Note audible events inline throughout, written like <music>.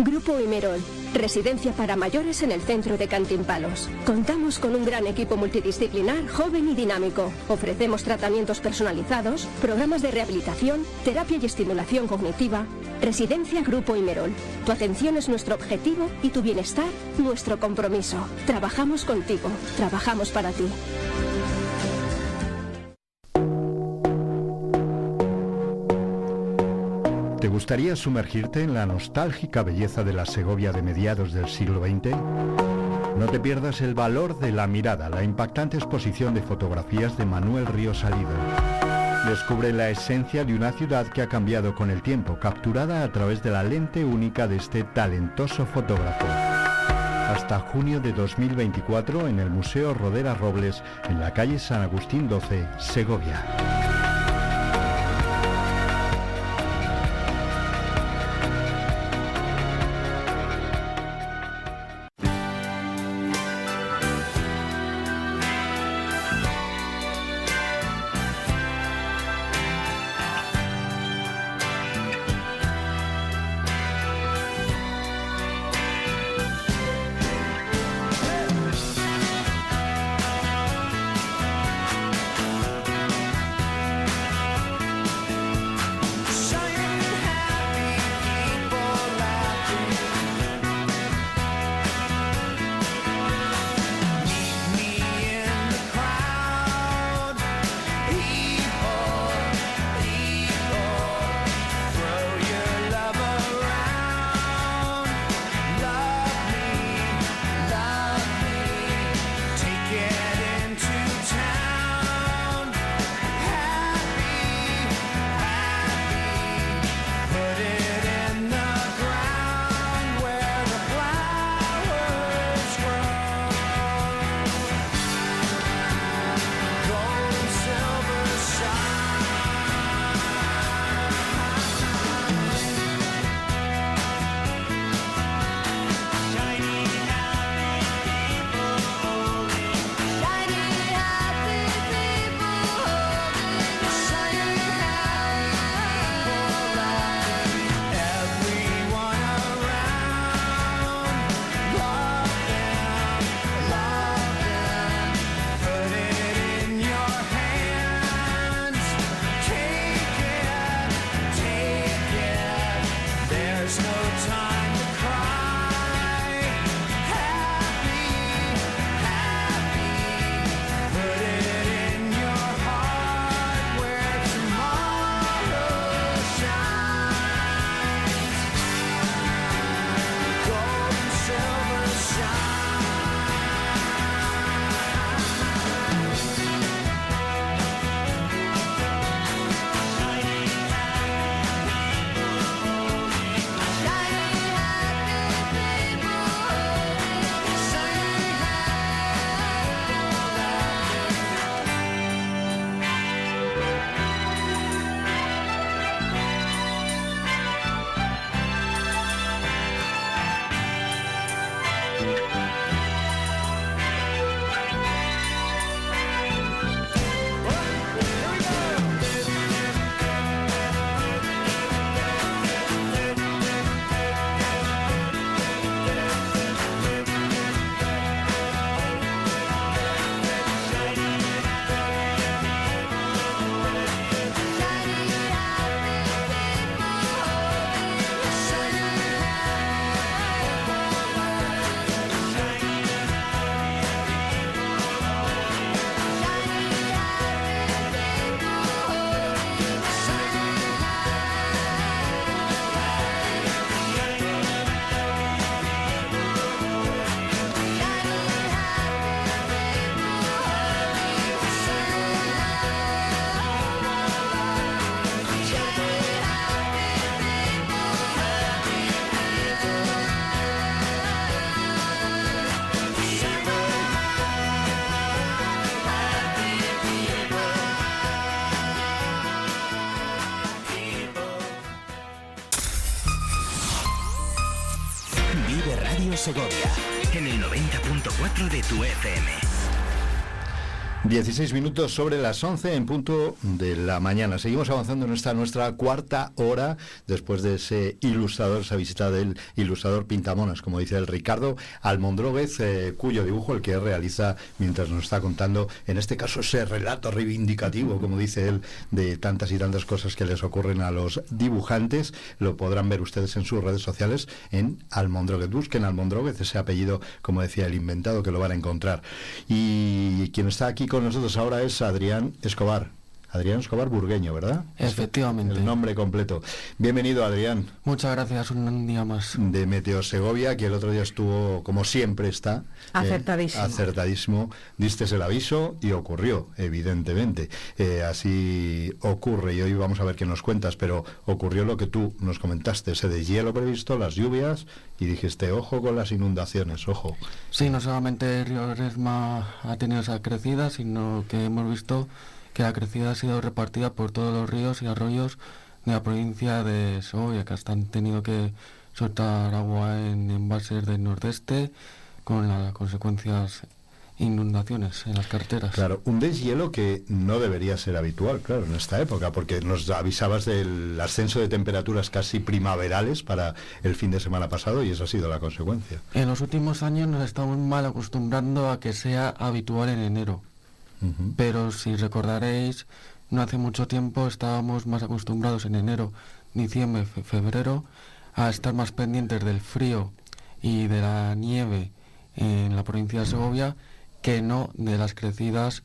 Grupo Imerol, residencia para mayores en el centro de Cantimpalos. Contamos con un gran equipo multidisciplinar, joven y dinámico. Ofrecemos tratamientos personalizados, programas de rehabilitación, terapia y estimulación cognitiva. Residencia Grupo Imerol. Tu atención es nuestro objetivo y tu bienestar nuestro compromiso. Trabajamos contigo, trabajamos para ti. ¿Te gustaría sumergirte en la nostálgica belleza de la Segovia de mediados del siglo XX? No te pierdas el valor de la mirada, la impactante exposición de fotografías de Manuel Ríos Salido. Descubre la esencia de una ciudad que ha cambiado con el tiempo, capturada a través de la lente única de este talentoso fotógrafo. Hasta junio de 2024 en el Museo Rodera Robles, en la calle San Agustín 12, Segovia. 90.4 de tu FM. 16 minutos sobre las 11 en punto de la mañana. Seguimos avanzando en esta nuestra cuarta hora después de ese ilustrador, esa visita del ilustrador Pintamonas, como dice el Ricardo Almondróguez, eh, cuyo dibujo el que realiza mientras nos está contando, en este caso, ese relato reivindicativo, como dice él, de tantas y tantas cosas que les ocurren a los dibujantes. Lo podrán ver ustedes en sus redes sociales en Almondróguez. Busquen Almondróguez, ese apellido, como decía el inventado, que lo van a encontrar. Y quien está aquí con nosotros ahora es Adrián Escobar. Adrián Escobar Burgueño, ¿verdad? Efectivamente. El nombre completo. Bienvenido, Adrián. Muchas gracias, un día más. De Meteo Segovia, que el otro día estuvo, como siempre está. Eh, acertadísimo. acertadísimo. Diste el aviso y ocurrió, evidentemente. Eh, así ocurre, y hoy vamos a ver qué nos cuentas, pero ocurrió lo que tú nos comentaste, ese de hielo previsto, las lluvias, y dijiste, ojo con las inundaciones, ojo. Sí, no solamente el río Resma ha tenido esa crecida, sino que hemos visto que la crecida ha sido repartida por todos los ríos y arroyos de la provincia de Segovia, que hasta han tenido que soltar agua en embalses del nordeste con las consecuencias inundaciones en las carreteras. Claro, un deshielo que no debería ser habitual, claro, en esta época, porque nos avisabas del ascenso de temperaturas casi primaverales para el fin de semana pasado y esa ha sido la consecuencia. En los últimos años nos estamos mal acostumbrando a que sea habitual en enero. Pero si recordaréis, no hace mucho tiempo estábamos más acostumbrados en enero, diciembre, febrero a estar más pendientes del frío y de la nieve en la provincia de Segovia que no de las crecidas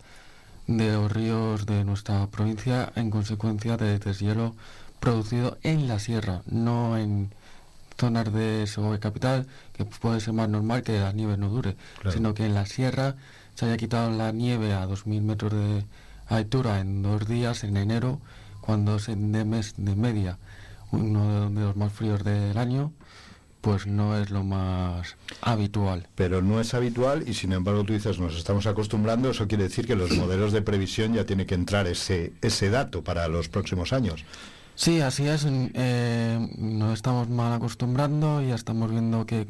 de los ríos de nuestra provincia en consecuencia de deshielo producido en la sierra, no en zonas de Segovia capital, que puede ser más normal que la nieve no dure, sino que en la sierra se haya quitado la nieve a 2.000 metros de altura en dos días, en enero, cuando es de mes de media, uno de los más fríos del año, pues no es lo más habitual. Pero no es habitual y sin embargo tú dices nos estamos acostumbrando, eso quiere decir que los modelos de previsión ya tiene que entrar ese, ese dato para los próximos años. Sí, así es, eh, nos estamos mal acostumbrando y ya estamos viendo que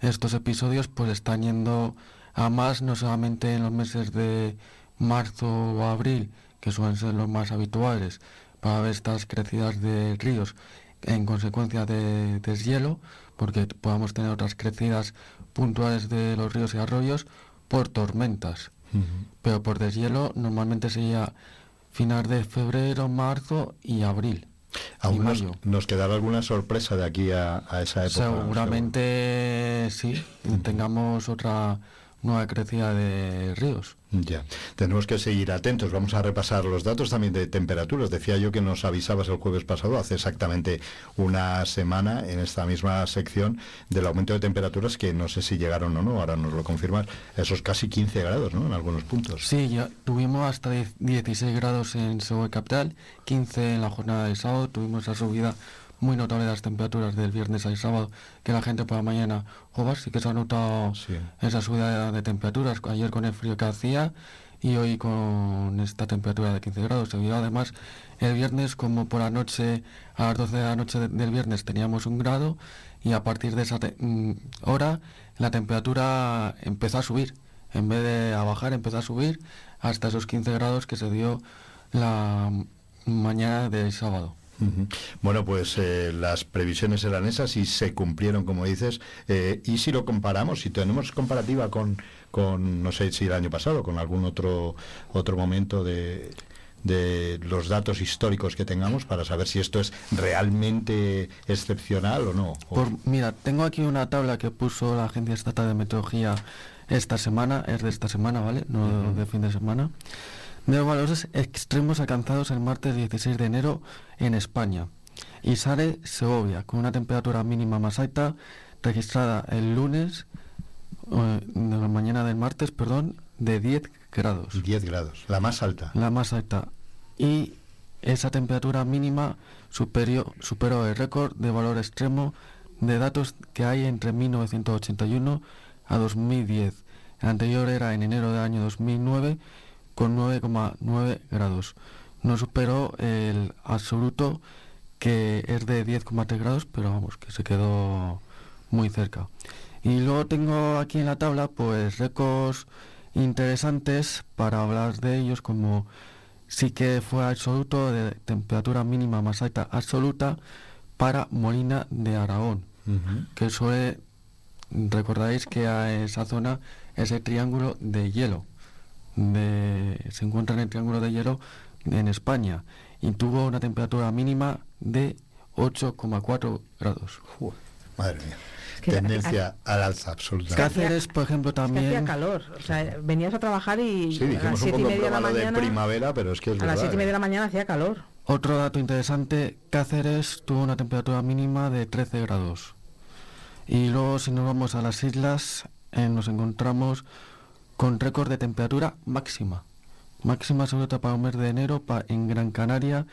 estos episodios pues están yendo a más no solamente en los meses de marzo o abril, que suelen ser los más habituales para ver estas crecidas de ríos en consecuencia de deshielo, porque podamos tener otras crecidas puntuales de los ríos y arroyos por tormentas. Pero por deshielo normalmente sería final de febrero, marzo y abril. Aún nos, nos, quedará alguna sorpresa de aquí a, esa época. Seguramente sí, tengamos otra nueva crecida de ríos. Ya, tenemos que seguir atentos. Vamos a repasar los datos también de temperaturas. Decía yo que nos avisabas el jueves pasado, hace exactamente una semana, en esta misma sección, del aumento de temperaturas que no sé si llegaron o no, ahora nos lo confirmas, esos casi 15 grados, ¿no? En algunos puntos. Sí, ya tuvimos hasta 16 grados en Seúl Capital, 15 en la jornada de sábado, tuvimos esa subida muy notable las temperaturas del viernes al sábado, que la gente por la mañana, joder, sí que se ha notado esa subida de temperaturas, ayer con el frío que hacía y hoy con esta temperatura de 15 grados. Y además el viernes, como por la noche, a las 12 de la noche del viernes teníamos un grado y a partir de esa mm, hora la temperatura empezó a subir. En vez de a bajar, empezó a subir hasta esos 15 grados que se dio la mañana del sábado. Bueno, pues eh, las previsiones eran esas y se cumplieron, como dices. Eh, y si lo comparamos, si tenemos comparativa con, con, no sé si el año pasado, con algún otro, otro momento de, de los datos históricos que tengamos para saber si esto es realmente excepcional o no. mira, tengo aquí una tabla que puso la Agencia Estatal de Meteorología esta semana, es de esta semana, ¿vale? No de fin de semana de los valores extremos alcanzados el martes 16 de enero en España. Y sale Segovia, con una temperatura mínima más alta registrada el lunes, eh, de la mañana del martes, perdón, de 10 grados. 10 grados, la más alta. La más alta. Y esa temperatura mínima superior, superó el récord de valor extremo de datos que hay entre 1981 a 2010. El anterior era en enero del año 2009 con 9,9 grados. No superó el absoluto que es de 10,3 grados, pero vamos, que se quedó muy cerca. Y luego tengo aquí en la tabla pues récords interesantes para hablar de ellos como sí que fue absoluto de temperatura mínima más alta absoluta para Molina de Aragón, que suele, recordáis que a esa zona es el triángulo de hielo, se encuentra en el triángulo de hielo en España y tuvo una temperatura mínima de 8,4 grados. madre mía. Tendencia al alza absoluta. Cáceres, por ejemplo, también. hacía calor. O sea, venías a trabajar y a las siete y media de la mañana. De primavera, pero es que a las siete y media de la ¿eh? mañana hacía calor. Otro dato interesante: Cáceres tuvo una temperatura mínima de 13 grados. Y luego, si nos vamos a las islas, eh, nos encontramos con récord de temperatura máxima. Máxima absoluta para un mes de enero en Gran Canaria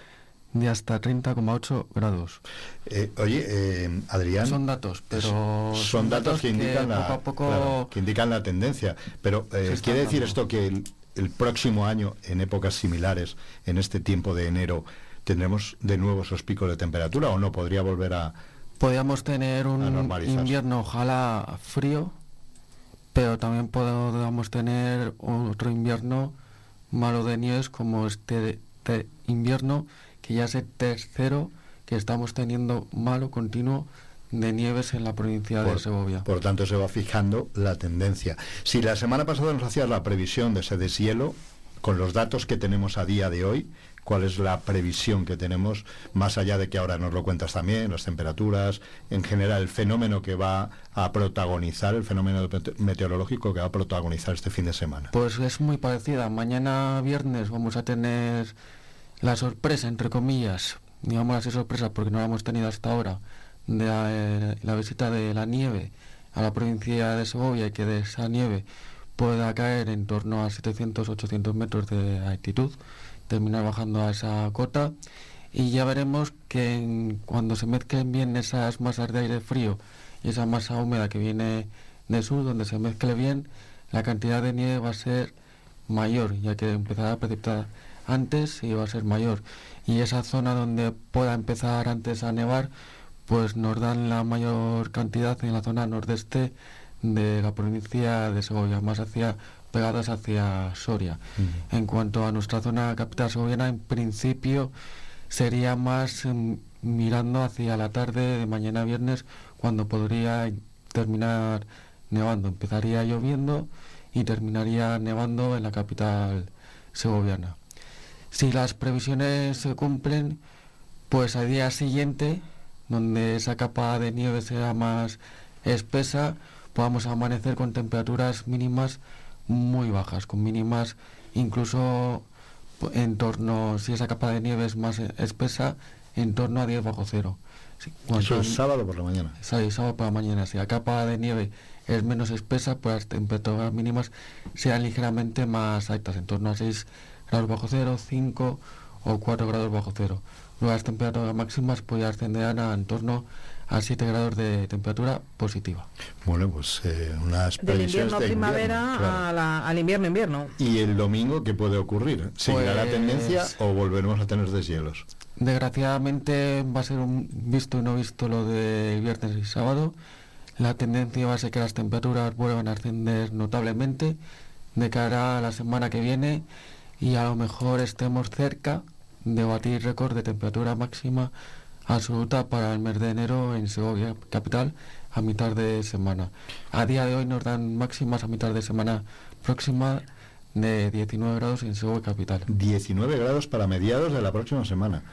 de hasta 30,8 grados. Eh, oye, eh, Adrián. Son datos, pero. Son, datos, que, indican la, que indican la tendencia. Pero eh, quiere decir esto que el, próximo año, en épocas similares, en este tiempo de enero, tendremos de nuevo esos picos de temperatura o no podría volver a. Podríamos tener un invierno, ojalá frío, pero también podemos tener otro invierno malo de nieves como este invierno que ya es el tercero que estamos teniendo malo continuo de nieves en la provincia de Segovia. Por tanto, se va fijando la tendencia. Si la semana pasada nos hacía la previsión de ese deshielo, con los datos que tenemos a día de hoy, cuál es la previsión que tenemos, más allá de que ahora nos lo cuentas también, las temperaturas, en general, el fenómeno que va a protagonizar, el fenómeno meteorológico que va a protagonizar este fin de semana. Pues es muy parecida. Mañana viernes vamos a tener la sorpresa, entre comillas, digamos así sorpresa porque no la hemos tenido hasta ahora, de eh, la, visita de la nieve a la provincia de Segovia y que de esa nieve pueda caer en torno a 700-800 metros de altitud, terminar bajando a esa cota y ya veremos que cuando se mezclen bien esas masas de aire frío y esa masa húmeda que viene del sur, donde se mezcle bien, la cantidad de nieve va a ser mayor, ya que empezará a precipitar antes y va a ser mayor. Y esa zona donde pueda empezar antes a nevar, pues nos dan la mayor cantidad en la zona nordeste de la provincia de Segovia, más hacia pegadas hacia Soria. En cuanto a nuestra zona capital segoviana, en principio sería más mm, mirando hacia la tarde de mañana viernes, cuando podría terminar nevando. Empezaría lloviendo y terminaría nevando en la capital segoviana. Si las previsiones se cumplen, pues al día siguiente, donde esa capa de nieve sea más espesa, podamos amanecer con temperaturas mínimas muy bajas, con mínimas incluso en torno, si esa capa de nieve es más espesa, en torno a 10 bajo cero. Eso es sábado por la mañana. Sí, sábado por la mañana. Si la capa de nieve es menos espesa, pues las temperaturas mínimas sean ligeramente más altas, en torno a 6 grados bajo cero, 5 o 4 grados bajo cero. Luego las temperaturas máximas pues ascenderán a en torno a 7 grados de temperatura positiva. Bueno, pues eh, unas previsiones Del invierno primavera al invierno invierno. ¿Y el domingo qué puede ocurrir? ¿Seguirá la tendencia pues o volveremos a tener deshielos? Desgraciadamente va a ser un visto y no visto lo de viernes y sábado. La tendencia va a ser que las temperaturas vuelvan a ascender notablemente de cara a la semana que viene y a lo mejor estemos cerca de batir récord de temperatura máxima absoluta para el mes de enero en Segovia capital a mitad de semana. A día de hoy nos dan máximas a mitad de semana próxima de 19 grados en Segovia capital. 19 grados para mediados de la próxima semana.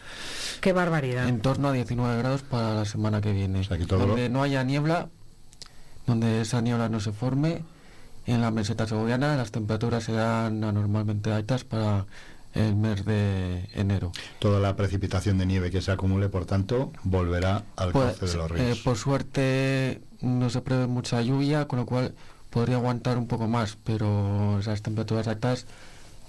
Qué barbaridad. En torno a 19 grados para la semana que viene. donde no haya niebla, donde esa niebla no se forme en la meseta segoviana las temperaturas serán anormalmente altas para el mes de enero. Toda la precipitación de nieve que se acumule, por tanto, volverá al pues, cauce de los ríos. Eh, por suerte no se prevé mucha lluvia, con lo cual podría aguantar un poco más, pero esas temperaturas altas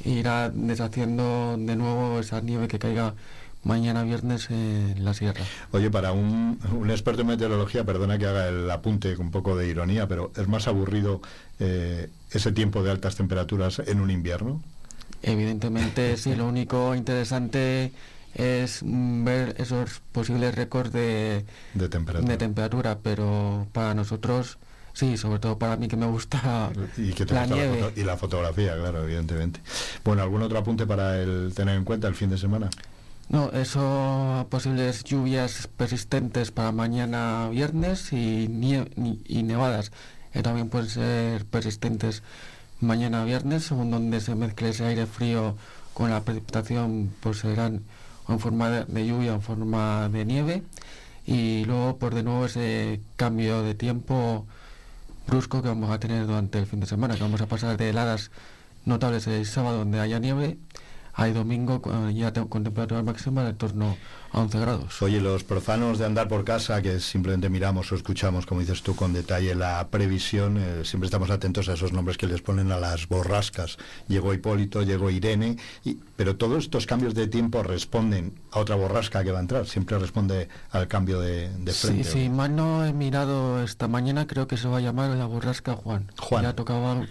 irá deshaciendo de nuevo esa nieve que caiga mañana viernes en la sierra. Oye, para un, experto en meteorología, perdona que haga el apunte con un poco de ironía, pero ¿es más aburrido eh, ese tiempo de altas temperaturas en un invierno? Evidentemente <laughs> sí, lo único interesante es ver esos posibles récords de, de, temperatura. de temperatura, pero para nosotros Sí, sobre todo para mí que me gusta <laughs> y que la nieve. y la fotografía, claro, evidentemente. Bueno, ¿algún otro apunte para el tener en cuenta el fin de semana? No, eso posibles lluvias persistentes para mañana viernes y, y nevadas que también pueden ser persistentes mañana viernes, según donde se mezcle ese aire frío con la precipitación, pues serán en forma de, lluvia, en forma de nieve. Y luego por de nuevo ese cambio de tiempo brusco que vamos a tener durante el fin de semana, que vamos a pasar de heladas notables el sábado donde haya nieve hay domingo ya tengo, con temperatura máxima de torno a 11 grados. Oye, los profanos de andar por casa, que simplemente miramos o escuchamos, como dices tú, con detalle la previsión, eh, siempre estamos atentos a esos nombres que les ponen a las borrascas. Llegó Hipólito, llegó Irene, y, pero todos estos cambios de tiempo responden a otra borrasca que va a entrar, siempre responde al cambio de, frente. Sí, sí, mal no he mirado esta mañana, creo que se va a llamar la borrasca Juan. Juan. Ya tocaba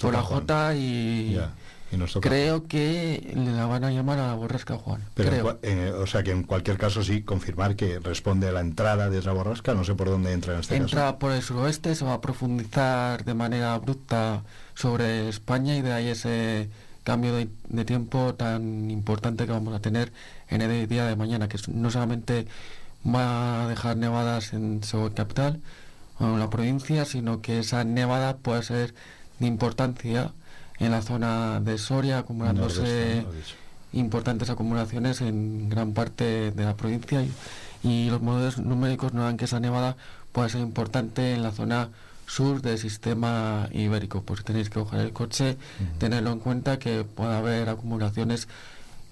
por la J y... Creo que le la van a llamar a la borrasca Juan. Pero eh, o sea que en cualquier caso sí confirmar que responde a la entrada de esa borrasca, no sé por dónde entra en este caso. Entra por el suroeste, se va a profundizar de manera abrupta sobre España y de ahí ese cambio de, tiempo tan importante que vamos a tener en el día de mañana, que no solamente va a dejar nevadas en su capital o en la provincia, sino que esa nevada puede ser de importancia en la zona de Soria, acumulándose importantes acumulaciones en gran parte de la provincia y, los modelos numéricos no dan que esa nevada pueda ser importante en la zona sur del sistema ibérico. Pues tenéis que coger el coche, tenerlo en cuenta que puede haber acumulaciones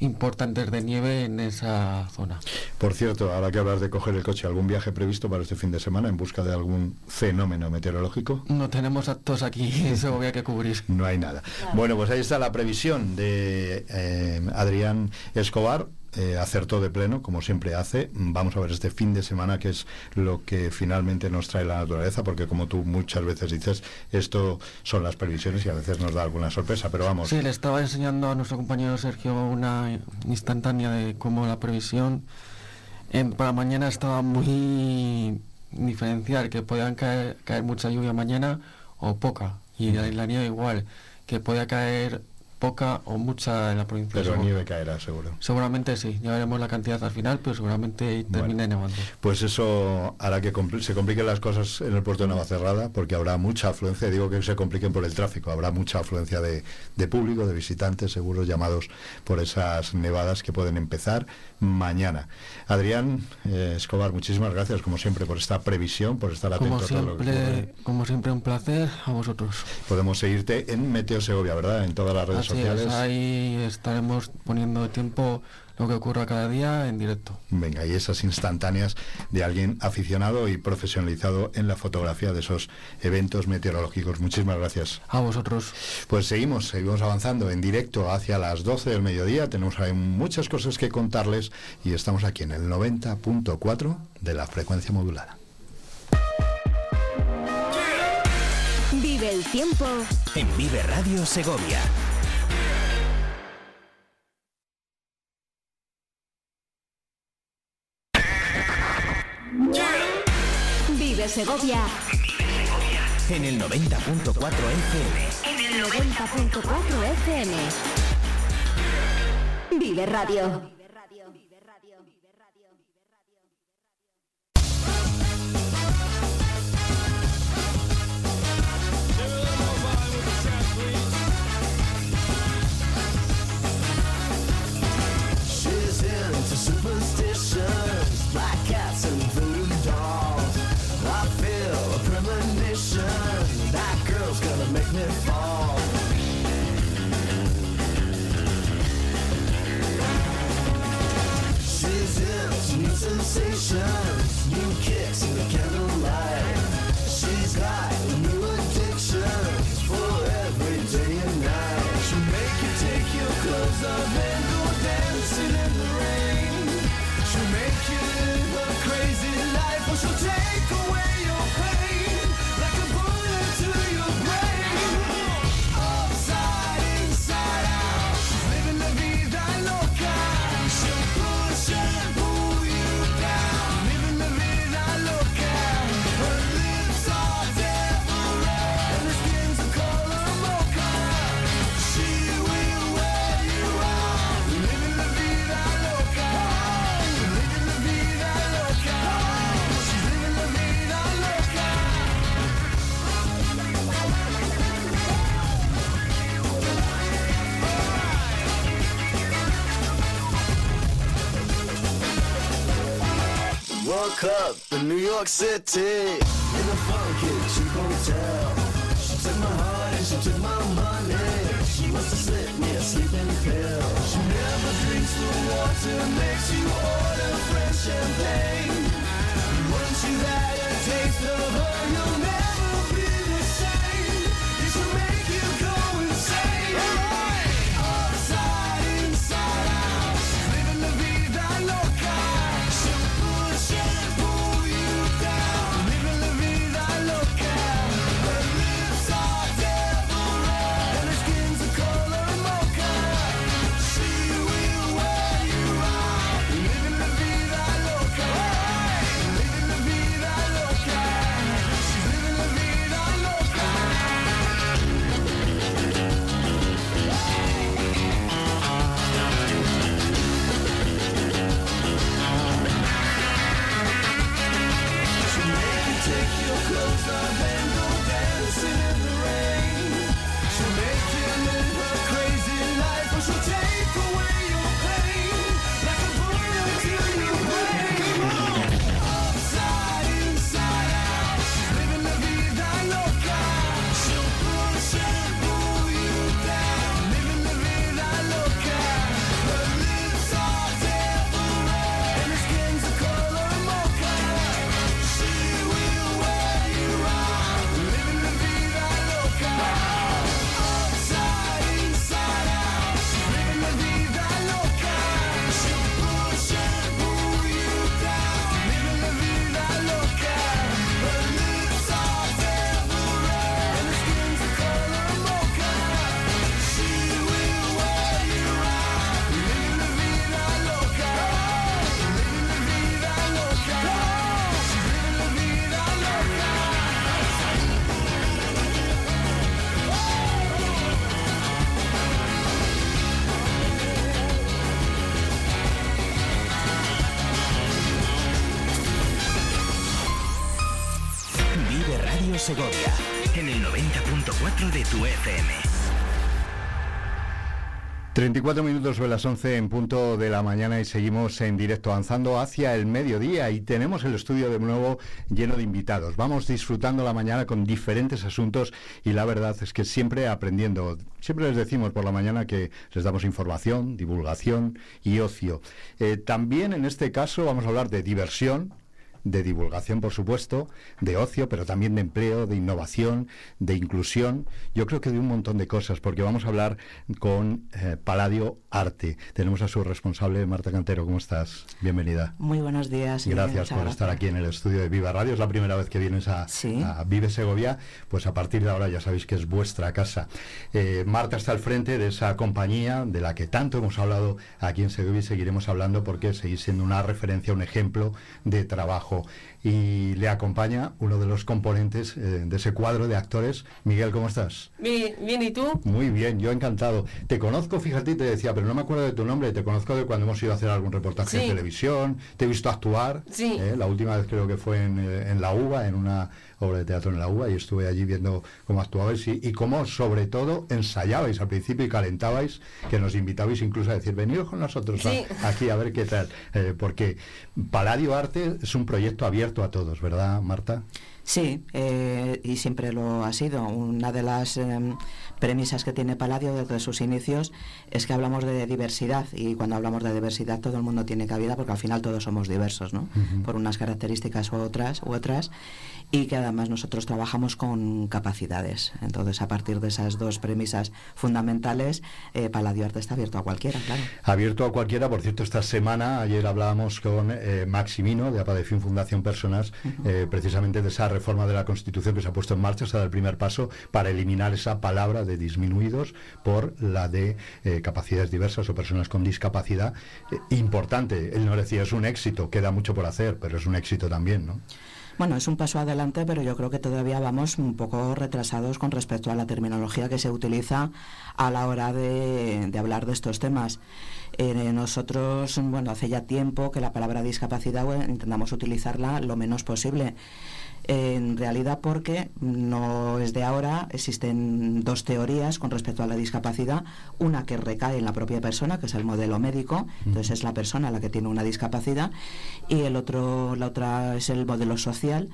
importantes de nieve en esa zona. Por cierto, ahora que hablar de coger el coche, ¿algún viaje previsto para este fin de semana en busca de algún fenómeno meteorológico? No tenemos actos aquí, <laughs> eso había que cubrir. No hay nada. Bueno, pues ahí está la previsión de eh, Adrián Escobar eh, acertó de pleno, como siempre hace. Vamos a ver este fin de semana qué es lo que finalmente nos trae la naturaleza, porque como tú muchas veces dices, esto son las previsiones y a veces nos da alguna sorpresa, pero vamos. Sí, le estaba enseñando a nuestro compañero Sergio una instantánea de cómo la previsión para mañana estaba muy diferencial, que podían caer, caer mucha lluvia mañana o poca, y la nieve igual, que podía caer poca o mucha en la provincia. Pero nieve caerá, seguro. Seguramente sí, ya veremos la cantidad al final, pero seguramente termine nevando. Pues eso hará que se compliquen las cosas en el puerto de Navacerrada, porque habrá mucha afluencia, digo que se compliquen por el tráfico, habrá mucha afluencia de, de público, de visitantes, seguros llamados por esas nevadas que pueden empezar mañana. Adrián eh, Escobar, muchísimas gracias, como siempre, por esta previsión, por estar atento a todo lo que Como siempre, un placer a vosotros. Podemos seguirte en Meteo Segovia, ¿verdad? En todas las redes sociales. ahí estaremos poniendo tiempo lo que ocurra cada día en directo. Venga, y esas instantáneas de alguien aficionado y profesionalizado en la fotografía de esos eventos meteorológicos. Muchísimas gracias. A vosotros. Pues seguimos, seguimos avanzando en directo hacia las 12 del mediodía. Tenemos ahí muchas cosas que contarles y estamos aquí en el 90.4 de la frecuencia modulada. Vive el tiempo en Vive Radio Segovia. Vive Segovia. En el 90.4 FM. En el 90.4 FM. Vive Radio. Sensations, new kicks in the candlelight. She's got a new addictions for every day and night. She'll make you take your clothes off and go dancing in the rain. She'll make you live a crazy life, or she'll take City. Radio Segovia en el 90.4 de tu FM. 34 minutos sobre las 11 en punto de la mañana y seguimos en directo avanzando hacia el mediodía y tenemos el estudio de nuevo lleno de invitados. Vamos disfrutando la mañana con diferentes asuntos y la verdad es que siempre aprendiendo. Siempre les decimos por la mañana que les damos información, divulgación y ocio. Eh, también en este caso vamos a hablar de diversión, de divulgación, por supuesto, de ocio, pero también de empleo, de innovación, de inclusión. Yo creo que de un montón de cosas, porque vamos a hablar con eh, Paladio Arte. Tenemos a su responsable, Marta Cantero. ¿Cómo estás? Bienvenida. Muy buenos días. Gracias por estar aquí en el estudio de Viva Radio. Es la primera vez que vienes a, Sí. a Vive Segovia. Pues a partir de ahora ya sabéis que es vuestra casa. Eh, Marta está al frente de esa compañía de la que tanto hemos hablado aquí en Segovia y seguiremos hablando porque seguís siendo una referencia, un ejemplo de trabajo. Y le acompaña uno de los componentes eh, de ese cuadro de actores. Miguel, ¿cómo estás? Bien, bien, ¿y tú? Muy bien, yo encantado. Te conozco, fíjate, te decía, pero no me acuerdo de tu nombre. Te conozco de cuando hemos ido a hacer algún reportaje en televisión. Te he visto actuar. Sí. ¿eh? La última vez creo que fue en, eh, en La Uva, en una obra de teatro en La Uva, y estuve allí viendo cómo actuabais y, y cómo, sobre todo, ensayabais al principio y calentabais, que nos invitabais incluso a decir, veniros con nosotros a- aquí a ver qué tal. Eh, porque Paladio Arte es un proyecto abierto a todos, ¿verdad, Marta? Sí, eh, y siempre lo ha sido. Una de las em, premisas que tiene Paladio desde sus inicios es que hablamos de diversidad y cuando hablamos de diversidad todo el mundo tiene cabida porque al final todos somos diversos, ¿no? Por unas características u otras, u otras y que además nosotros trabajamos con capacidades. Entonces, a partir de esas dos premisas fundamentales, eh, Paladio Arte está abierto a cualquiera, claro. Abierto a cualquiera, por cierto, esta semana, ayer hablábamos con eh, Maximino de Apadefin Fundación Personas, eh, precisamente de esa reforma de la Constitución que se ha puesto en marcha, se dado el primer paso para eliminar esa palabra de disminuidos por la de eh, capacidades diversas o personas con discapacidad. Eh, importante, él nos decía, es un éxito, queda mucho por hacer, pero es un éxito también, ¿no? Bueno, es un paso adelante, pero yo creo que todavía vamos un poco retrasados con respecto a la terminología que se utiliza a la hora de, hablar de estos temas. Eh, nosotros, bueno, hace ya tiempo que la palabra discapacidad intentamos utilizarla lo menos posible. En realidad porque no es de ahora, existen dos teorías con respecto a la discapacidad, una que recae en la propia persona, que es el modelo médico, entonces es la persona la que tiene una discapacidad, y el otro, la otra es el modelo social,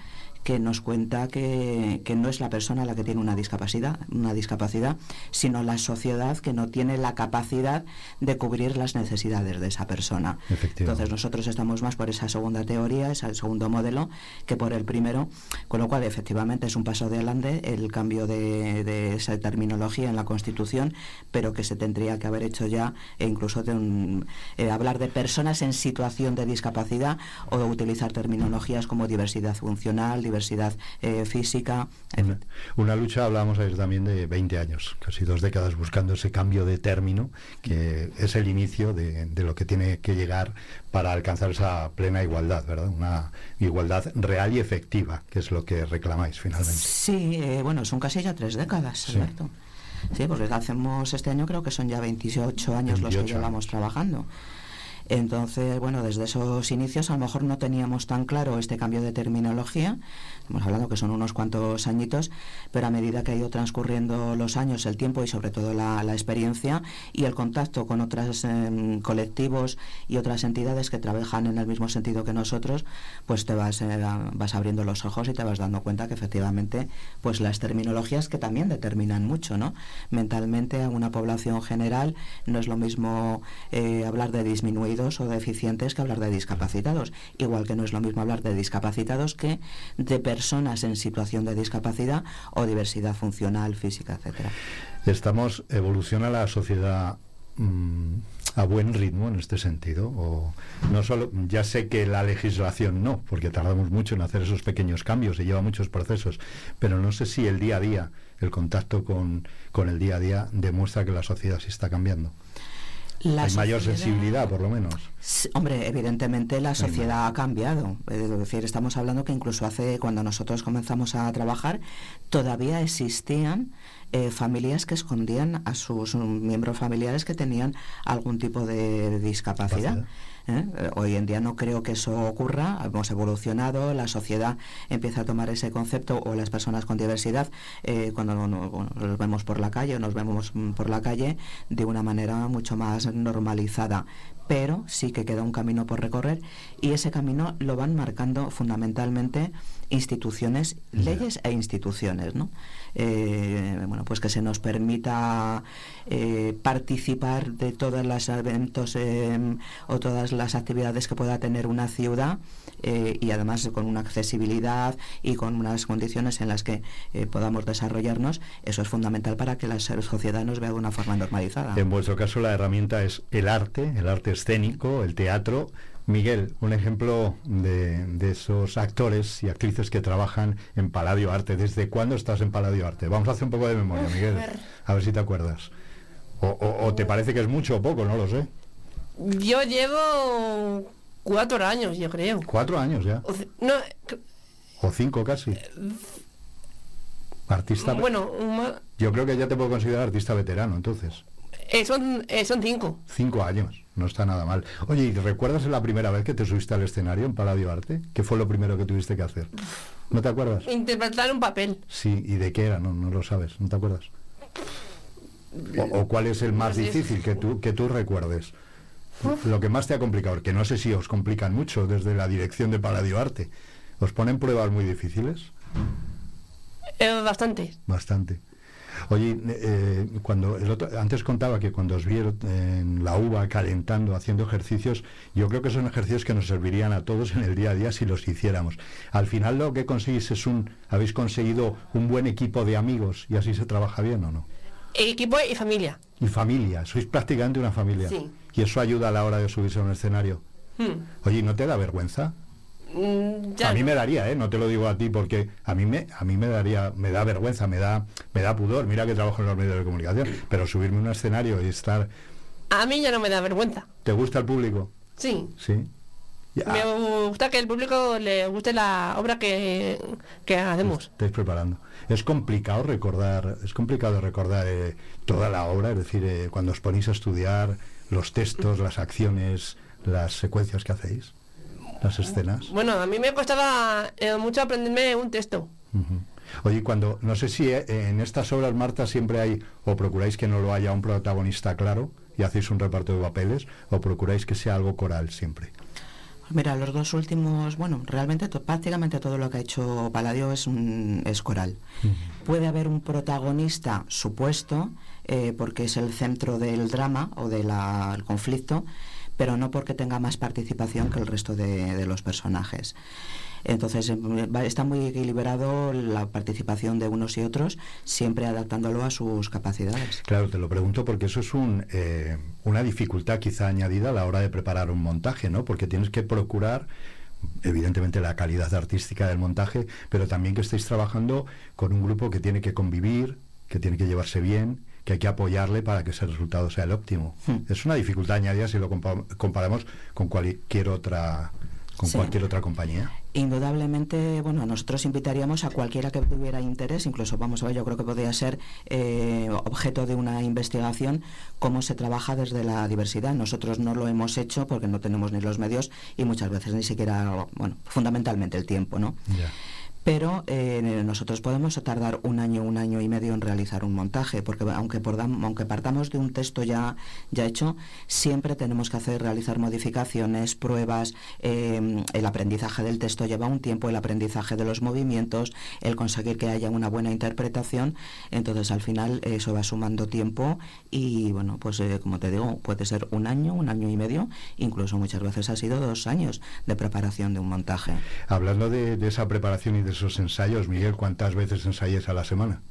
que nos cuenta que, que, no es la persona la que tiene una discapacidad, una discapacidad, sino la sociedad que no tiene la capacidad de cubrir las necesidades de esa persona. Entonces nosotros estamos más por esa segunda teoría, ese segundo modelo, que por el primero, con lo cual efectivamente es un paso de adelante el cambio de, de esa terminología en la Constitución, pero que se tendría que haber hecho ya e incluso de un, eh, hablar de personas en situación de discapacidad o de utilizar terminologías como diversidad funcional, diversidad eh, física. Una, una, lucha, hablábamos ayer también de 20 años, casi dos décadas buscando ese cambio de término, que es el inicio de, de lo que tiene que llegar para alcanzar esa plena igualdad, ¿verdad? Una igualdad real y efectiva, que es lo que reclamáis finalmente. Sí, eh, bueno, son casi ya tres décadas, Sí. Alberto. Sí, porque hacemos este año creo que son ya 28 años los que 28 llevamos trabajando. Entonces, bueno, desde esos inicios a lo mejor no teníamos tan claro este cambio de terminología. Estamos hablando que son unos cuantos añitos, pero a medida que ha ido transcurriendo los años, el tiempo y sobre todo la, experiencia y el contacto con otros eh, colectivos y otras entidades que trabajan en el mismo sentido que nosotros, pues te vas, eh, vas abriendo los ojos y te vas dando cuenta que efectivamente, pues las terminologías que también determinan mucho, ¿no? Mentalmente a una población general no es lo mismo eh, hablar de o deficientes que hablar de discapacitados. Igual que no es lo mismo hablar de discapacitados que de personas en situación de discapacidad o diversidad funcional, física, etcétera. Estamos, evoluciona la sociedad mmm, a buen ritmo en este sentido. O no solo, ya sé que la legislación no, porque tardamos mucho en hacer esos pequeños cambios y lleva muchos procesos, pero no sé si el día a día, el contacto con, con el día a día demuestra que la sociedad sí está cambiando. La Hay mayor sensibilidad, por lo menos. Hombre, evidentemente la sociedad ha cambiado. Es decir, estamos hablando que incluso hace, cuando nosotros comenzamos a trabajar, todavía existían eh, familias que escondían a sus mm, miembros familiares que tenían algún tipo de discapacidad. ¿eh? Eh, Hoy en día no creo que eso ocurra, hemos evolucionado, la sociedad empieza a tomar ese concepto o las personas con diversidad, eh, cuando no- no- bueno, los vemos por la calle o nos vemos mm, por la calle de una manera mucho más normalizada. Pero sí que queda un camino por recorrer y ese camino lo van marcando fundamentalmente instituciones, leyes e instituciones, ¿no? Eh, bueno, pues que se nos permita eh, participar de todos los eventos eh, o todas las actividades que pueda tener una ciudad eh, y además con una accesibilidad y con unas condiciones en las que eh, podamos desarrollarnos, eso es fundamental para que la sociedad nos vea de una forma normalizada. En vuestro caso la herramienta es el arte, el arte escénico, el teatro. Miguel, un ejemplo de, de esos actores y actrices que trabajan en Paladio Arte. ¿Desde cuándo estás en Paladio Arte? Vamos a hacer un poco de memoria, Miguel. A ver si te acuerdas. O, o- o te parece que es mucho o poco, no lo sé. Yo llevo cuatro años, yo creo. Cuatro años ya. O No, O cinco casi. Artista. bueno, Yo creo que ya te puedo considerar artista veterano, entonces. eh, son, eh, son cinco. Cinco años. No está nada mal. Oye, ¿y recuerdas la primera vez que te subiste al escenario en Paladio Arte? ¿Qué fue lo primero que tuviste que hacer? ¿No te acuerdas? Interpretar un papel. Sí, ¿y de qué era? No, no lo sabes, ¿no te acuerdas? O, o cuál es el más difícil que tú, que tú recuerdes? Lo que más te ha complicado, que no sé si os complican mucho desde la dirección de Paladio Arte. ¿Os ponen pruebas muy difíciles? Eh, bastante. Bastante. Oye, eh, cuando el otro- antes contaba que cuando os vieron en la uva calentando, haciendo ejercicios, yo creo que son ejercicios que nos servirían a todos en el día a día si los hiciéramos. Al final lo que conseguís es un, habéis conseguido un buen equipo de amigos y así se trabaja bien o no. Equipo y familia. Y familia, sois prácticamente una familia. Sí. Y eso ayuda a la hora de subirse a un escenario. Hmm. Oye, ¿y ¿no te da vergüenza? Mm, ya a mí no. me daría, ¿eh? No te lo digo a ti porque a mí me a mí me daría me da vergüenza, me da me da pudor. Mira que trabajo en los medios de comunicación, pero subirme a un escenario y estar A mí ya no me da vergüenza. ¿Te gusta el público? Sí. Sí. Ya, Me gusta que el público le guste la obra que, que hacemos. estáis preparando. Es complicado recordar, es complicado recordar eh, toda la obra, es decir, eh, cuando os ponéis a estudiar los textos, las acciones, las secuencias que hacéis. Las escenas. Bueno, a mí me costaba eh, mucho aprenderme un texto. Oye, cuando, no sé si eh, en estas obras, Marta, siempre hay, o procuráis que no lo haya un protagonista claro y hacéis un reparto de papeles, o procuráis que sea algo coral siempre. Mira, los dos últimos, bueno, realmente to- prácticamente todo lo que ha hecho Palladio es, un, es coral. Puede haber un protagonista supuesto, eh, porque es el centro del drama o del conflicto, pero no porque tenga más participación que el resto de, de los personajes. Entonces va- está muy equilibrado la participación de unos y otros, siempre adaptándolo a sus capacidades. Claro, te lo pregunto porque eso es un, eh, una dificultad quizá añadida a la hora de preparar un montaje, ¿no? Porque tienes que procurar, evidentemente, la calidad artística del montaje, pero también que estéis trabajando con un grupo que tiene que convivir, que tiene que llevarse bien, que hay que apoyarle para que ese resultado sea el óptimo. Hmm. Es una dificultad añadida si lo compa- comparamos con cualquier otra, con Sí. cualquier otra compañía. Indudablemente, bueno, nosotros invitaríamos a cualquiera que tuviera interés, incluso vamos a ver, yo creo que podría ser eh, objeto de una investigación cómo se trabaja desde la diversidad. Nosotros no lo hemos hecho porque no tenemos ni los medios y muchas veces ni siquiera, bueno, fundamentalmente el tiempo, ¿no? Ya. Pero eh, nosotros podemos tardar un año, un año y medio en realizar un montaje, porque aunque, aunque partamos de un texto ya, ya hecho, siempre tenemos que hacer, realizar modificaciones, pruebas. eh, el aprendizaje del texto lleva un tiempo, el aprendizaje de los movimientos, el conseguir que haya una buena interpretación. Entonces, al final, eso va sumando tiempo y, bueno, pues eh, como te digo, puede ser un año, un año y medio, incluso muchas veces ha sido dos años de preparación de un montaje. Hablando de, de esa preparación y de esos ensayos, Miguel, ¿cuántas veces ensayáis a la semana?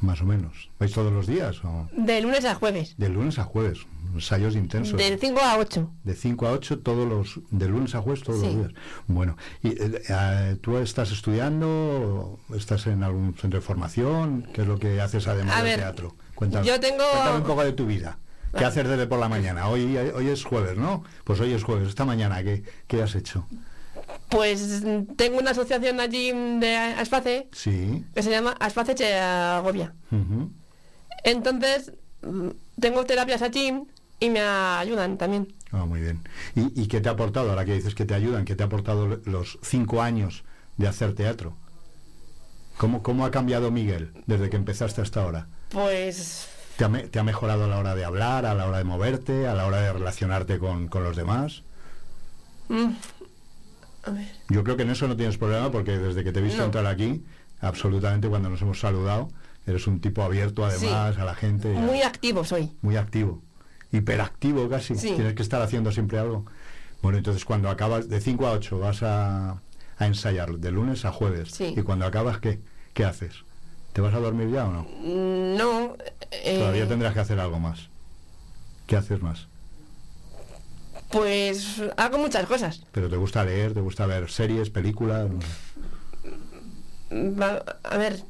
Más o menos. ¿Vais todos los días? O? De lunes a jueves. De lunes a jueves, ensayos intensos. De 5 a 8. De 5 a 8 todos los de lunes a jueves todos Sí. los días. Bueno, y eh, eh, tú estás estudiando, estás en algún centro de formación, ¿qué es lo que haces además A del ver, teatro? Cuéntame, yo tengo- cuéntame un poco de tu vida. ¿Qué Vale. haces desde por la mañana? Hoy hoy es jueves, ¿no? Pues hoy es jueves. Esta mañana ¿qué, qué has hecho? Pues tengo una asociación allí de Aspace Sí. que se llama Aspace Chegovia. ujú. Entonces, mm, tengo terapias allí y me ayudan también. Ah, muy bien. ¿Y, y qué te ha aportado, ahora que dices que te ayudan, qué te ha aportado los cinco años de hacer teatro? ¿Cómo, cómo ha cambiado Miguel desde que empezaste hasta ahora? Pues ¿Te ha, me- te ha mejorado a la hora de hablar, a la hora de moverte, a la hora de relacionarte con, con los demás? mm, a ver, Yo creo que en eso no tienes problema porque desde que te he visto No. entrar aquí, absolutamente cuando nos hemos saludado, eres un tipo abierto además a la gente. muy activo soy. muy activo, hiperactivo casi. Sí. Tienes que estar haciendo siempre algo. Bueno, entonces cuando acabas de 5 a 8 vas a, a ensayar de lunes a jueves. Sí. Y cuando acabas, ¿qué? ¿Qué haces? ¿Te vas a dormir ya o no? No. eh, Todavía tendrás que hacer algo más. ¿Qué haces más? Pues hago muchas cosas. ¿Pero te gusta leer? ¿Te gusta ver series, películas? Va- A ver,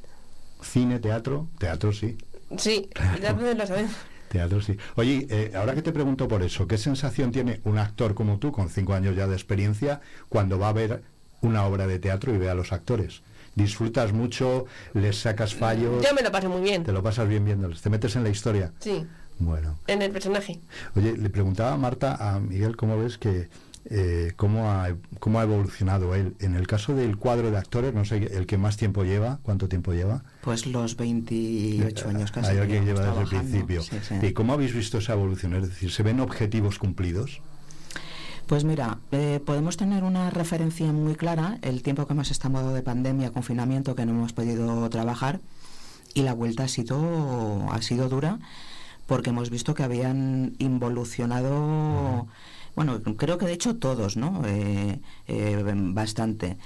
¿Cine, teatro? Teatro sí. sí, ya lo sabemos. <laughs> Teatro sí. Oye, eh, ahora que te pregunto por eso, ¿qué sensación tiene un actor como tú, con cinco años ya de experiencia, cuando va a ver una obra de teatro y ve a los actores? ¿Disfrutas mucho? ¿Les sacas fallos? Yo me lo paso muy bien. ¿Te lo pasas bien viéndoles? ¿Te metes en la historia? Sí, Bueno. en el personaje. Oye, le preguntaba a Marta, a Miguel, ¿cómo ves que eh, cómo, ha, cómo ha evolucionado él? En el caso del cuadro de actores, no sé, el que más tiempo lleva, ¿cuánto tiempo lleva? Pues los 28 años casi. Hay alguien que lleva desde el principio. Sí, sí. ¿Y cómo habéis visto esa evolución? Es decir, ¿se ven objetivos cumplidos? Pues mira, eh, podemos tener una referencia muy clara, el tiempo que hemos estado de pandemia, confinamiento, que no hemos podido trabajar, y la vuelta ha sido, ha sido dura, porque hemos visto que habían involucionado, bueno, creo que de hecho todos, ¿no? Eh, eh, bastante.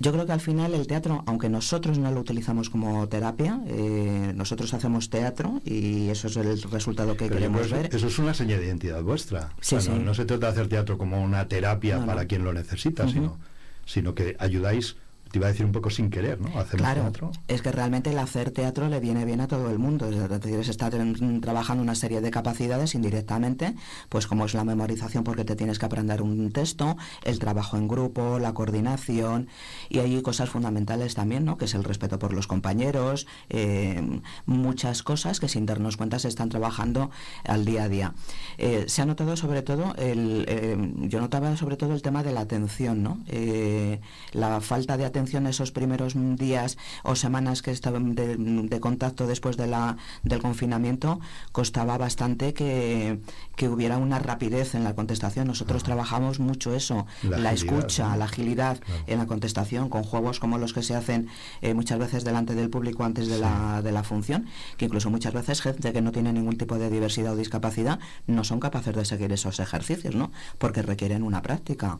Yo creo que al final el teatro, aunque nosotros no lo utilizamos como terapia, eh, nosotros hacemos teatro y eso es el resultado que Pero queremos ver. Eso es una señal de identidad vuestra. Sí, O sea, no, sí. no se trata de hacer teatro como una terapia No, para no. quien lo necesita, sino, sino que ayudáis te iba a decir un poco sin querer, ¿no? Hacer Claro, teatro. es que realmente el hacer teatro le viene bien a todo el mundo. Es decir, es estar en- trabajando una serie de capacidades indirectamente, pues como es la memorización porque te tienes que aprender un texto, el trabajo en grupo, la coordinación y hay cosas fundamentales también, ¿no? Que es el respeto por los compañeros, eh, muchas cosas que sin darnos cuenta se están trabajando al día a día. Eh, se ha notado sobre todo el, eh, yo notaba sobre todo el tema de la atención, ¿no? Eh, la falta de atención esos primeros días o semanas que estaban de, de contacto después de la, del confinamiento costaba bastante que, que hubiera una rapidez en la contestación. Nosotros trabajamos mucho eso, La la, agilidad, escucha, ¿no? la agilidad Claro. en la contestación, con juegos como los que se hacen eh, muchas veces delante del público antes de, la, de la función, que incluso muchas veces gente que no tiene ningún tipo de diversidad o discapacidad no son capaces de seguir esos ejercicios, ¿no? Porque requieren una práctica.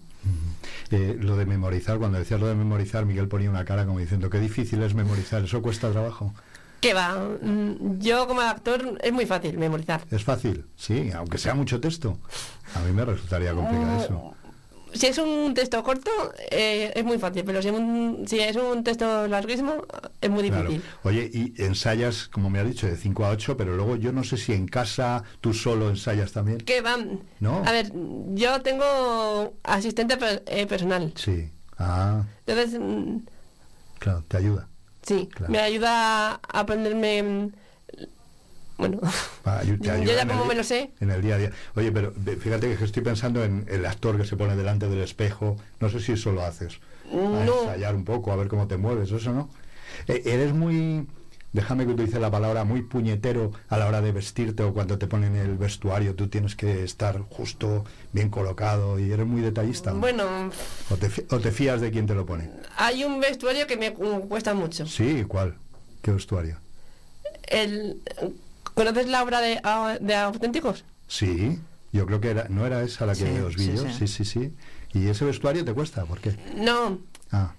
Eh, lo de memorizar, cuando decías lo de memorizar, Miguel ponía una cara como diciendo, qué difícil es memorizar, eso cuesta trabajo. ¿Qué va? Mm, Yo como actor es muy fácil memorizar. Es fácil, sí, aunque sea mucho texto. A mí me resultaría complicado eso. Si es un texto corto, eh, es muy fácil, pero si, un- si es un texto larguísimo, es muy Claro. difícil. Oye, y ensayas, como me has dicho, de 5 a 8, pero luego yo no sé si en casa tú solo ensayas también. ¿Qué van? No. A ver, yo tengo asistente per- eh, personal. Sí. Ah, Entonces, claro, te ayuda. sí, Claro. me ayuda a aprenderme... mm, Bueno, te <laughs> yo ya como el- me lo sé. En el día a día. Oye, pero fíjate que estoy pensando en el actor que se pone delante del espejo. No sé si eso lo haces. A No. ensayar un poco, a ver cómo te mueves, eso no. Eh, eres muy, déjame que utilice la palabra, muy puñetero a la hora de vestirte o cuando te ponen el vestuario, tú tienes que estar justo, bien colocado y eres muy detallista. ¿no? Bueno, O te, fi- o te fías de quien te lo pone. hay un vestuario que me cu- cuesta mucho. Sí, ¿cuál? ¿Qué vestuario? El, ¿Conoces la obra de, ah, de auténticos? Sí, yo creo que era, no era esa la que Sí, os vi sí, yo. sí. Sí, sí, sí. ¿Y ese vestuario te cuesta? ¿Por qué? No, Ah,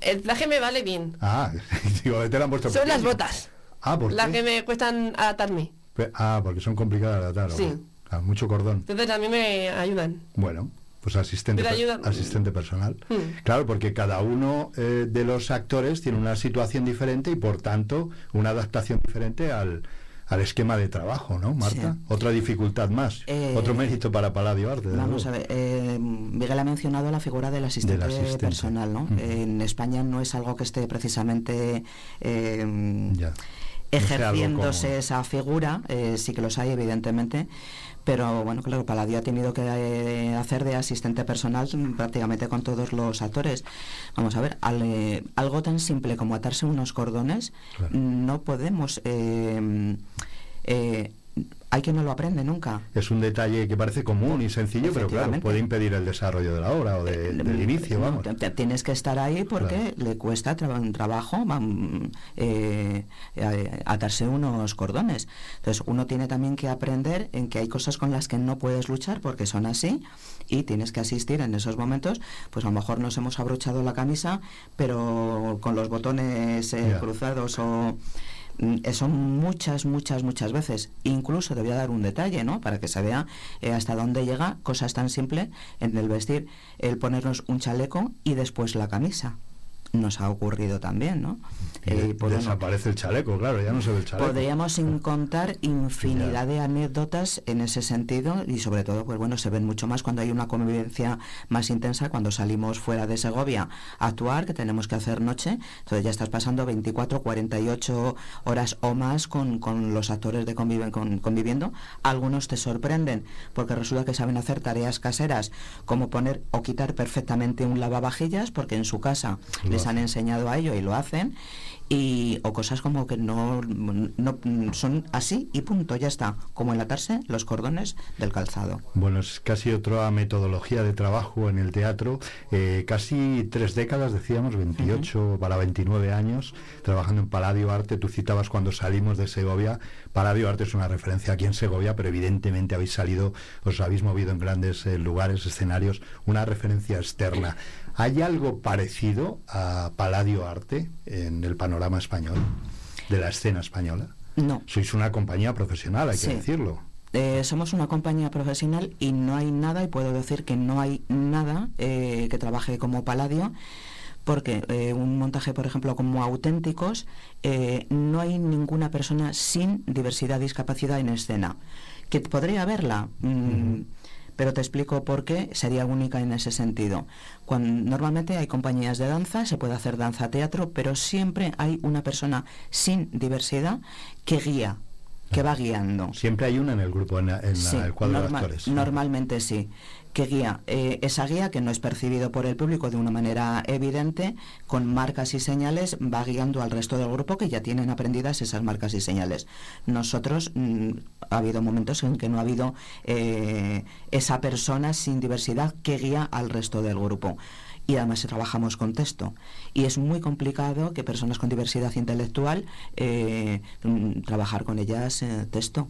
el traje me vale bien. ah <laughs> digo, te la han puesto Son las botas Ah, ¿por las qué? que me cuestan adaptarme. Pe- Ah, porque son complicadas de atar. ¿o Sí. qué? Ah, mucho cordón. Entonces a mí me ayudan. Bueno, pues asistente, Te per- ayuda- asistente personal. Hmm. Claro, porque cada uno eh, de los actores tiene una situación diferente y por tanto una adaptación diferente al, al esquema de trabajo, ¿no, Marta? Sí. Otra dificultad más, Eh, otro mérito para Paladio Arte. Vamos luego. a ver, eh, Miguel ha mencionado la figura del asistente, Del asistente. personal, ¿no? En España no es algo que esté precisamente eh, Ya. Ejerciéndose esa figura, eh, sí que los hay evidentemente, pero bueno, claro, Palladio ha tenido que eh, hacer de asistente personal prácticamente con todos los actores. Vamos a ver, al, eh, algo tan simple como atarse unos cordones, Claro. no podemos... eh, eh, hay que no lo aprende nunca. Es un detalle que parece común y sencillo, pero claro, puede impedir el desarrollo de la obra o de- del inicio, No, vamos. tienes que estar ahí porque le cuesta tra- un trabajo eh, eh, atarse unos cordones. Entonces uno tiene también que aprender en que hay cosas con las que no puedes luchar porque son así y tienes que asistir en esos momentos. Pues a lo mejor nos hemos abrochado la camisa, pero con los botones eh, cruzados o Mm, Eso muchas, muchas, muchas veces. Incluso te voy a dar un detalle, ¿no? Para que se vea eh, hasta dónde llega cosas tan simples en el vestir, el ponernos un chaleco y después la camisa. Nos ha ocurrido también, ¿no? Eh, de- pues desaparece el chaleco, claro, ya no se ve el chaleco. Podríamos <laughs> contar infinidad de anécdotas en ese sentido y sobre todo, pues bueno, se ven mucho más cuando hay una convivencia más intensa, cuando salimos fuera de Segovia a actuar, que tenemos que hacer noche, entonces ya estás pasando 24, 48 horas o más con, con los actores de conviven, con- conviviendo. Algunos te sorprenden porque resulta que saben hacer tareas caseras, como poner o quitar perfectamente un lavavajillas, porque en su casa les han hacen. enseñado a ello y lo hacen y o cosas como que no, no son así y punto ya está como el atarse los cordones del calzado Bueno, es casi otra metodología de trabajo en el teatro. Eh, casi tres décadas, decíamos, 28 para 29 años, trabajando en Paladio Arte. Tú citabas cuando salimos de Segovia. Paladio Arte es una referencia aquí en Segovia, pero evidentemente habéis salido, os habéis movido en grandes eh, lugares, escenarios, una referencia externa. ¿Hay algo parecido a Paladio Arte en el panorama español, de la escena española? no Sois una compañía profesional, hay Sí. que decirlo. Eh, somos una compañía profesional y no hay nada y puedo decir que no hay nada eh, que trabaje como Paladio porque eh, un montaje, por ejemplo, como auténticos, eh, no hay ninguna persona sin diversidad, discapacidad en escena. Que podría haberla, mm, pero te explico por qué sería única en ese sentido. Cuando, normalmente hay compañías de danza, se puede hacer danza-teatro, pero siempre hay una persona sin diversidad que guía, que va guiando. Siempre hay una en el grupo, en, la- en la- Sí, el cuadro de actores. Normalmente sí. Que guía. Eh, esa guía, que no es percibido por el público de una manera evidente, con marcas y señales, va guiando al resto del grupo que ya tienen aprendidas esas marcas y señales. Nosotros, mm, ha habido momentos en que no ha habido eh, esa persona sin diversidad que guía al resto del grupo. Y además trabajamos con texto. Y es muy complicado que personas con diversidad intelectual eh, mm, trabajar con ellas eh, texto.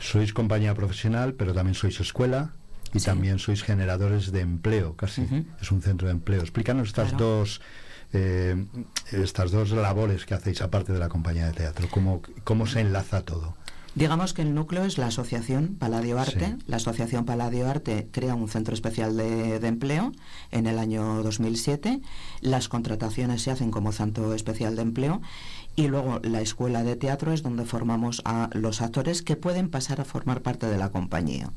Sois compañía profesional, pero también sois escuela y también sois generadores de empleo, casi. Es un centro de empleo. Explícanos estas Claro. dos eh, estas dos labores que hacéis aparte de la compañía de teatro. ¿Cómo, cómo se enlaza todo? Digamos que el núcleo es la asociación Paladio Arte. Sí. La asociación Paladio Arte crea un centro especial de, de empleo en el año 2007. Las contrataciones se hacen como centro especial de empleo. Y luego la escuela de teatro es donde formamos a los actores que pueden pasar a formar parte de la compañía.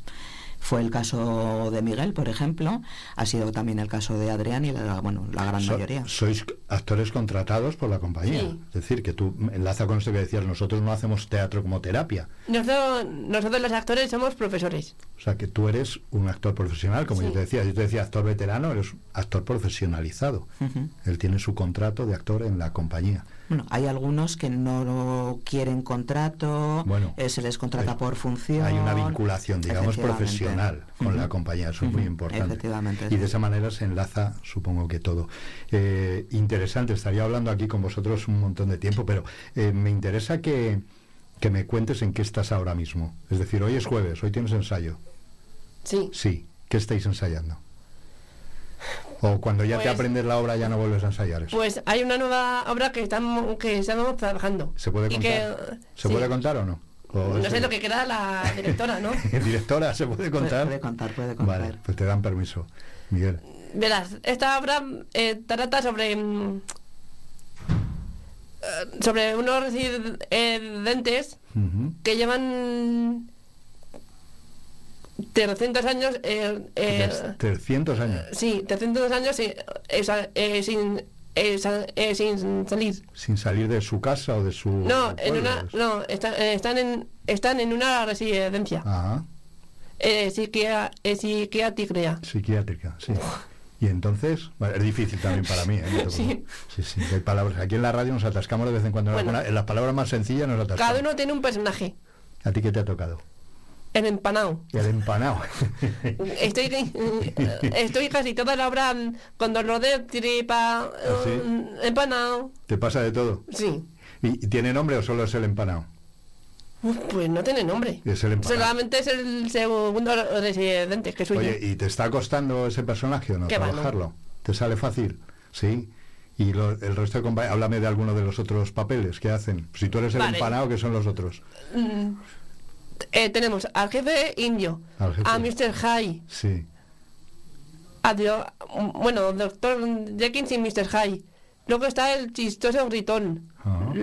Fue el caso de Miguel, por ejemplo, ha sido también el caso de Adrián y la, bueno, la gran So- mayoría. sois actores contratados por la compañía. Sí. Es decir, que tú enlaza con esto que decías, nosotros no hacemos teatro como terapia. Nosotros, nosotros los actores somos profesores. O sea, que tú eres un actor profesional, como Sí. yo te decía. Yo te decía actor veterano, eres actor profesionalizado. Él tiene su contrato de actor en la compañía. Bueno, hay algunos que no quieren contrato, Bueno, eh, se les contrata eh, por función. Hay una vinculación, digamos, profesional con la compañía. Eso es muy importante. Efectivamente. Y de esa manera se enlaza, supongo que todo. Eh, interesante, estaría hablando aquí con vosotros un montón de tiempo, pero eh, me interesa que, que me cuentes en qué estás ahora mismo. Es decir, hoy es jueves, hoy tienes ensayo. Sí. Sí, ¿qué estáis ensayando? O cuando ya te Pues- aprendes la obra ya no vuelves a ensayar eso. Pues hay una nueva obra que estamos, que estamos trabajando. ¿Se puede contar? que, ¿Se sí. puede contar o no? ¿O No sé lo que queda la <laughs> directora, ¿no? <laughs> Directora, ¿se puede contar? Puede contar, puede contar. Vale, pues te dan permiso. Miguel. Verás, esta obra eh, trata sobre mm, eh, sobre unos residentes Ujú. que llevan 300 años eh, eh, Tres- 300 años sí 300 años sin, eh, sa- eh, sin, eh, sin salir sin salir de su casa o de su no en una no está- eh, están en están en una residencia Ajá, eh, psiquia- psiquiátrica psiquiátrica, sí. Y entonces, bueno, es difícil también para mí. ¿eh? <laughs> Sí. sí, sí, hay palabras. Aquí en la radio nos atascamos de vez en cuando. en Bueno. alguna- en las palabras más sencillas nos atascamos. cada uno tiene un personaje ¿A ti qué te ha tocado? El empanado El empanado. <laughs> Estoy, estoy casi toda la obra con dolor de tripa, ¿Ah, sí? mm, empanado. ¿Te pasa de todo? Sí. ¿Y, tiene nombre o solo es el empanado? Pues no tiene nombre. Es el empanado. Solamente es el segundo residente que suyo. Oye, ¿y te está costando ese personaje o no trabajarlo? ¿Te sale fácil? Sí. Y lo- el resto de compañeros, háblame de alguno de los otros papeles que hacen. Si tú eres el Vale. empanado, ¿qué son los otros? Mm, eh, tenemos al jefe indio, Al jefe. a Mr. High, Sí. a bueno, Doctor Jenkins y Mr. High. Luego está el chistoso gritón. Ah.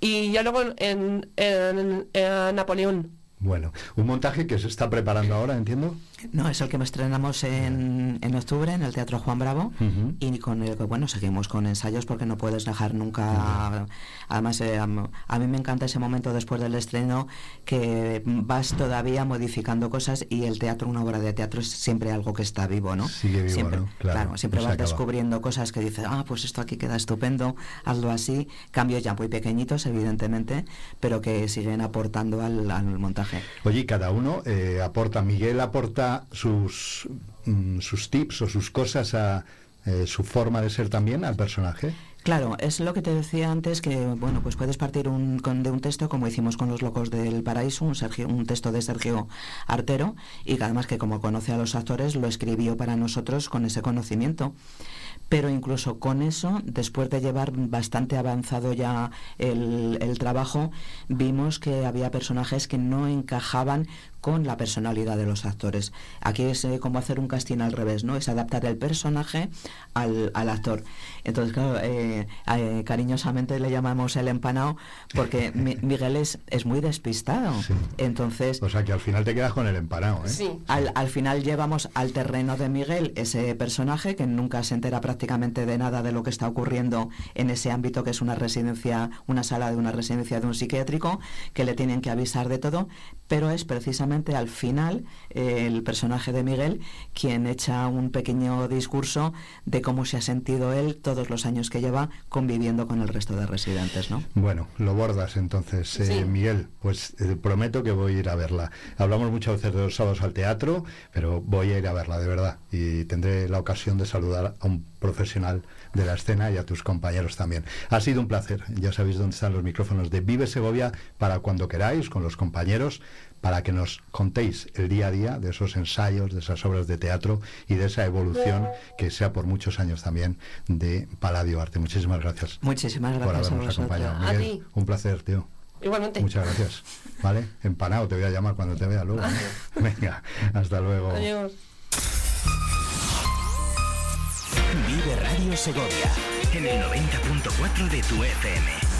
Y ya luego en, en- en Napoleón. Bueno, un montaje que se está preparando ahora, entiendo. No, es el que estrenamos en, en octubre en el Teatro Juan Bravo y con el que, bueno, seguimos con ensayos porque no puedes dejar nunca... Además, eh, a mí me encanta ese momento después del estreno que vas todavía modificando cosas y el teatro, una obra de teatro es siempre algo que está vivo, ¿no? Sigue vivo, siempre, ¿no? Claro, siempre no vas acaba. descubriendo cosas que dices, ah, pues esto aquí queda estupendo, hazlo así, cambios ya muy pequeñitos, evidentemente, pero que siguen aportando al, al montaje. Oye, cada uno eh, aporta, Miguel aporta sus, mm, sus tips o sus cosas a eh, su forma de ser también al personaje. Claro, es lo que te decía antes que bueno, pues puedes partir un, con- de un texto como hicimos con los locos del paraíso, un, texto de Sergio Artero y que además que como conoce a los actores lo escribió para nosotros con ese conocimiento. Pero incluso con eso, después de llevar bastante avanzado ya el trabajo, vimos que había personajes que no encajaban con la personalidad de los actores. Aquí es eh, como hacer un casting al revés, ¿no? Es adaptar el personaje al, al actor. Entonces, claro, eh, eh, cariñosamente le llamamos el empanado porque <laughs> Mi- Miguel es, es muy despistado. Entonces, O sea que al final te quedas con el empanado, ¿eh? Sí. al, al final llevamos al terreno de Miguel ese personaje que nunca se entera prácticamente de nada de lo que está ocurriendo en ese ámbito que es una residencia, una sala de una residencia de un psiquiátrico, que le tienen que avisar de todo, pero es precisamente al final eh, el personaje de Miguel quien echa un pequeño discurso de cómo se ha sentido él todos los años que lleva conviviendo con el resto de residentes, ¿no? Bueno, lo bordas entonces, eh, Sí. Miguel. Pues eh, prometo que voy a ir a verla. Hablamos muchas veces de los sábados al teatro, pero voy a ir a verla, de verdad. Y tendré la ocasión de saludar a un profesional de la escena y a tus compañeros también. Ha sido un placer. Ya sabéis dónde están los micrófonos de Vive Segovia para cuando queráis, con los compañeros, para que nos contéis el día a día de esos ensayos, de esas obras de teatro y de esa evolución que sea por muchos años también de Paladio Arte. Muchísimas gracias Muchísimas por gracias a habernos vosotros. acompañado. A Miguel, ti. un placer, tío. Igualmente. Muchas gracias. ¿Vale? Empanado, te voy a llamar cuando te vea luego. Venga, hasta luego. Adiós. Vive Radio Segovia en el 90.4 de tu FM.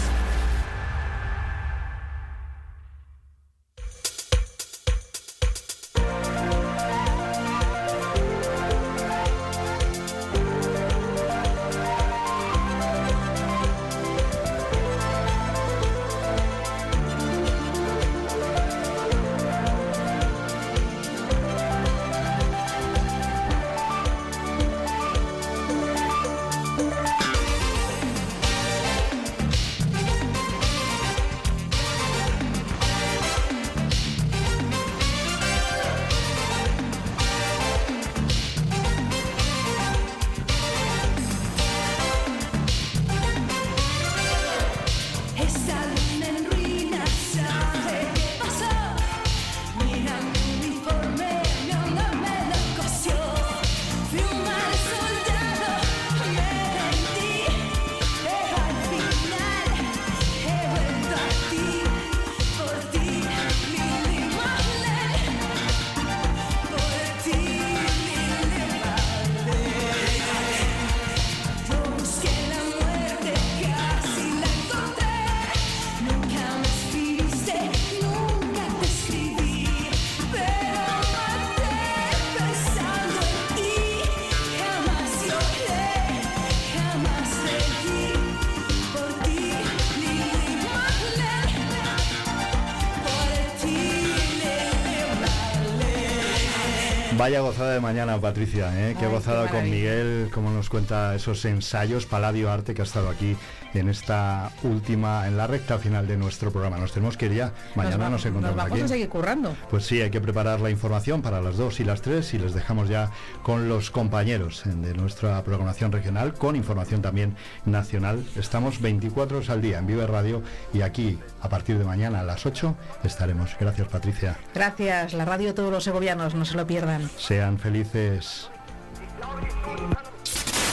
Vaya gozada de mañana, Patricia, ¿eh? qué Ay, qué gozada con. Miguel, como nos cuenta esos ensayos, Paladio Arte, que ha estado aquí en esta última, en la recta final de nuestro programa. Nos tenemos que ir ya, mañana va- nos, encontramos vamos aquí. a seguir currando. Pues sí, hay que preparar la información para las 2 y las 3 y les dejamos ya con los compañeros de nuestra programación regional, con información también nacional. Estamos 24 horas al día en Vive Radio y aquí, a partir de mañana a las 8, estaremos. Gracias, Patricia. Gracias, la radio de todos los segovianos, no se lo pierdan. Sean felices.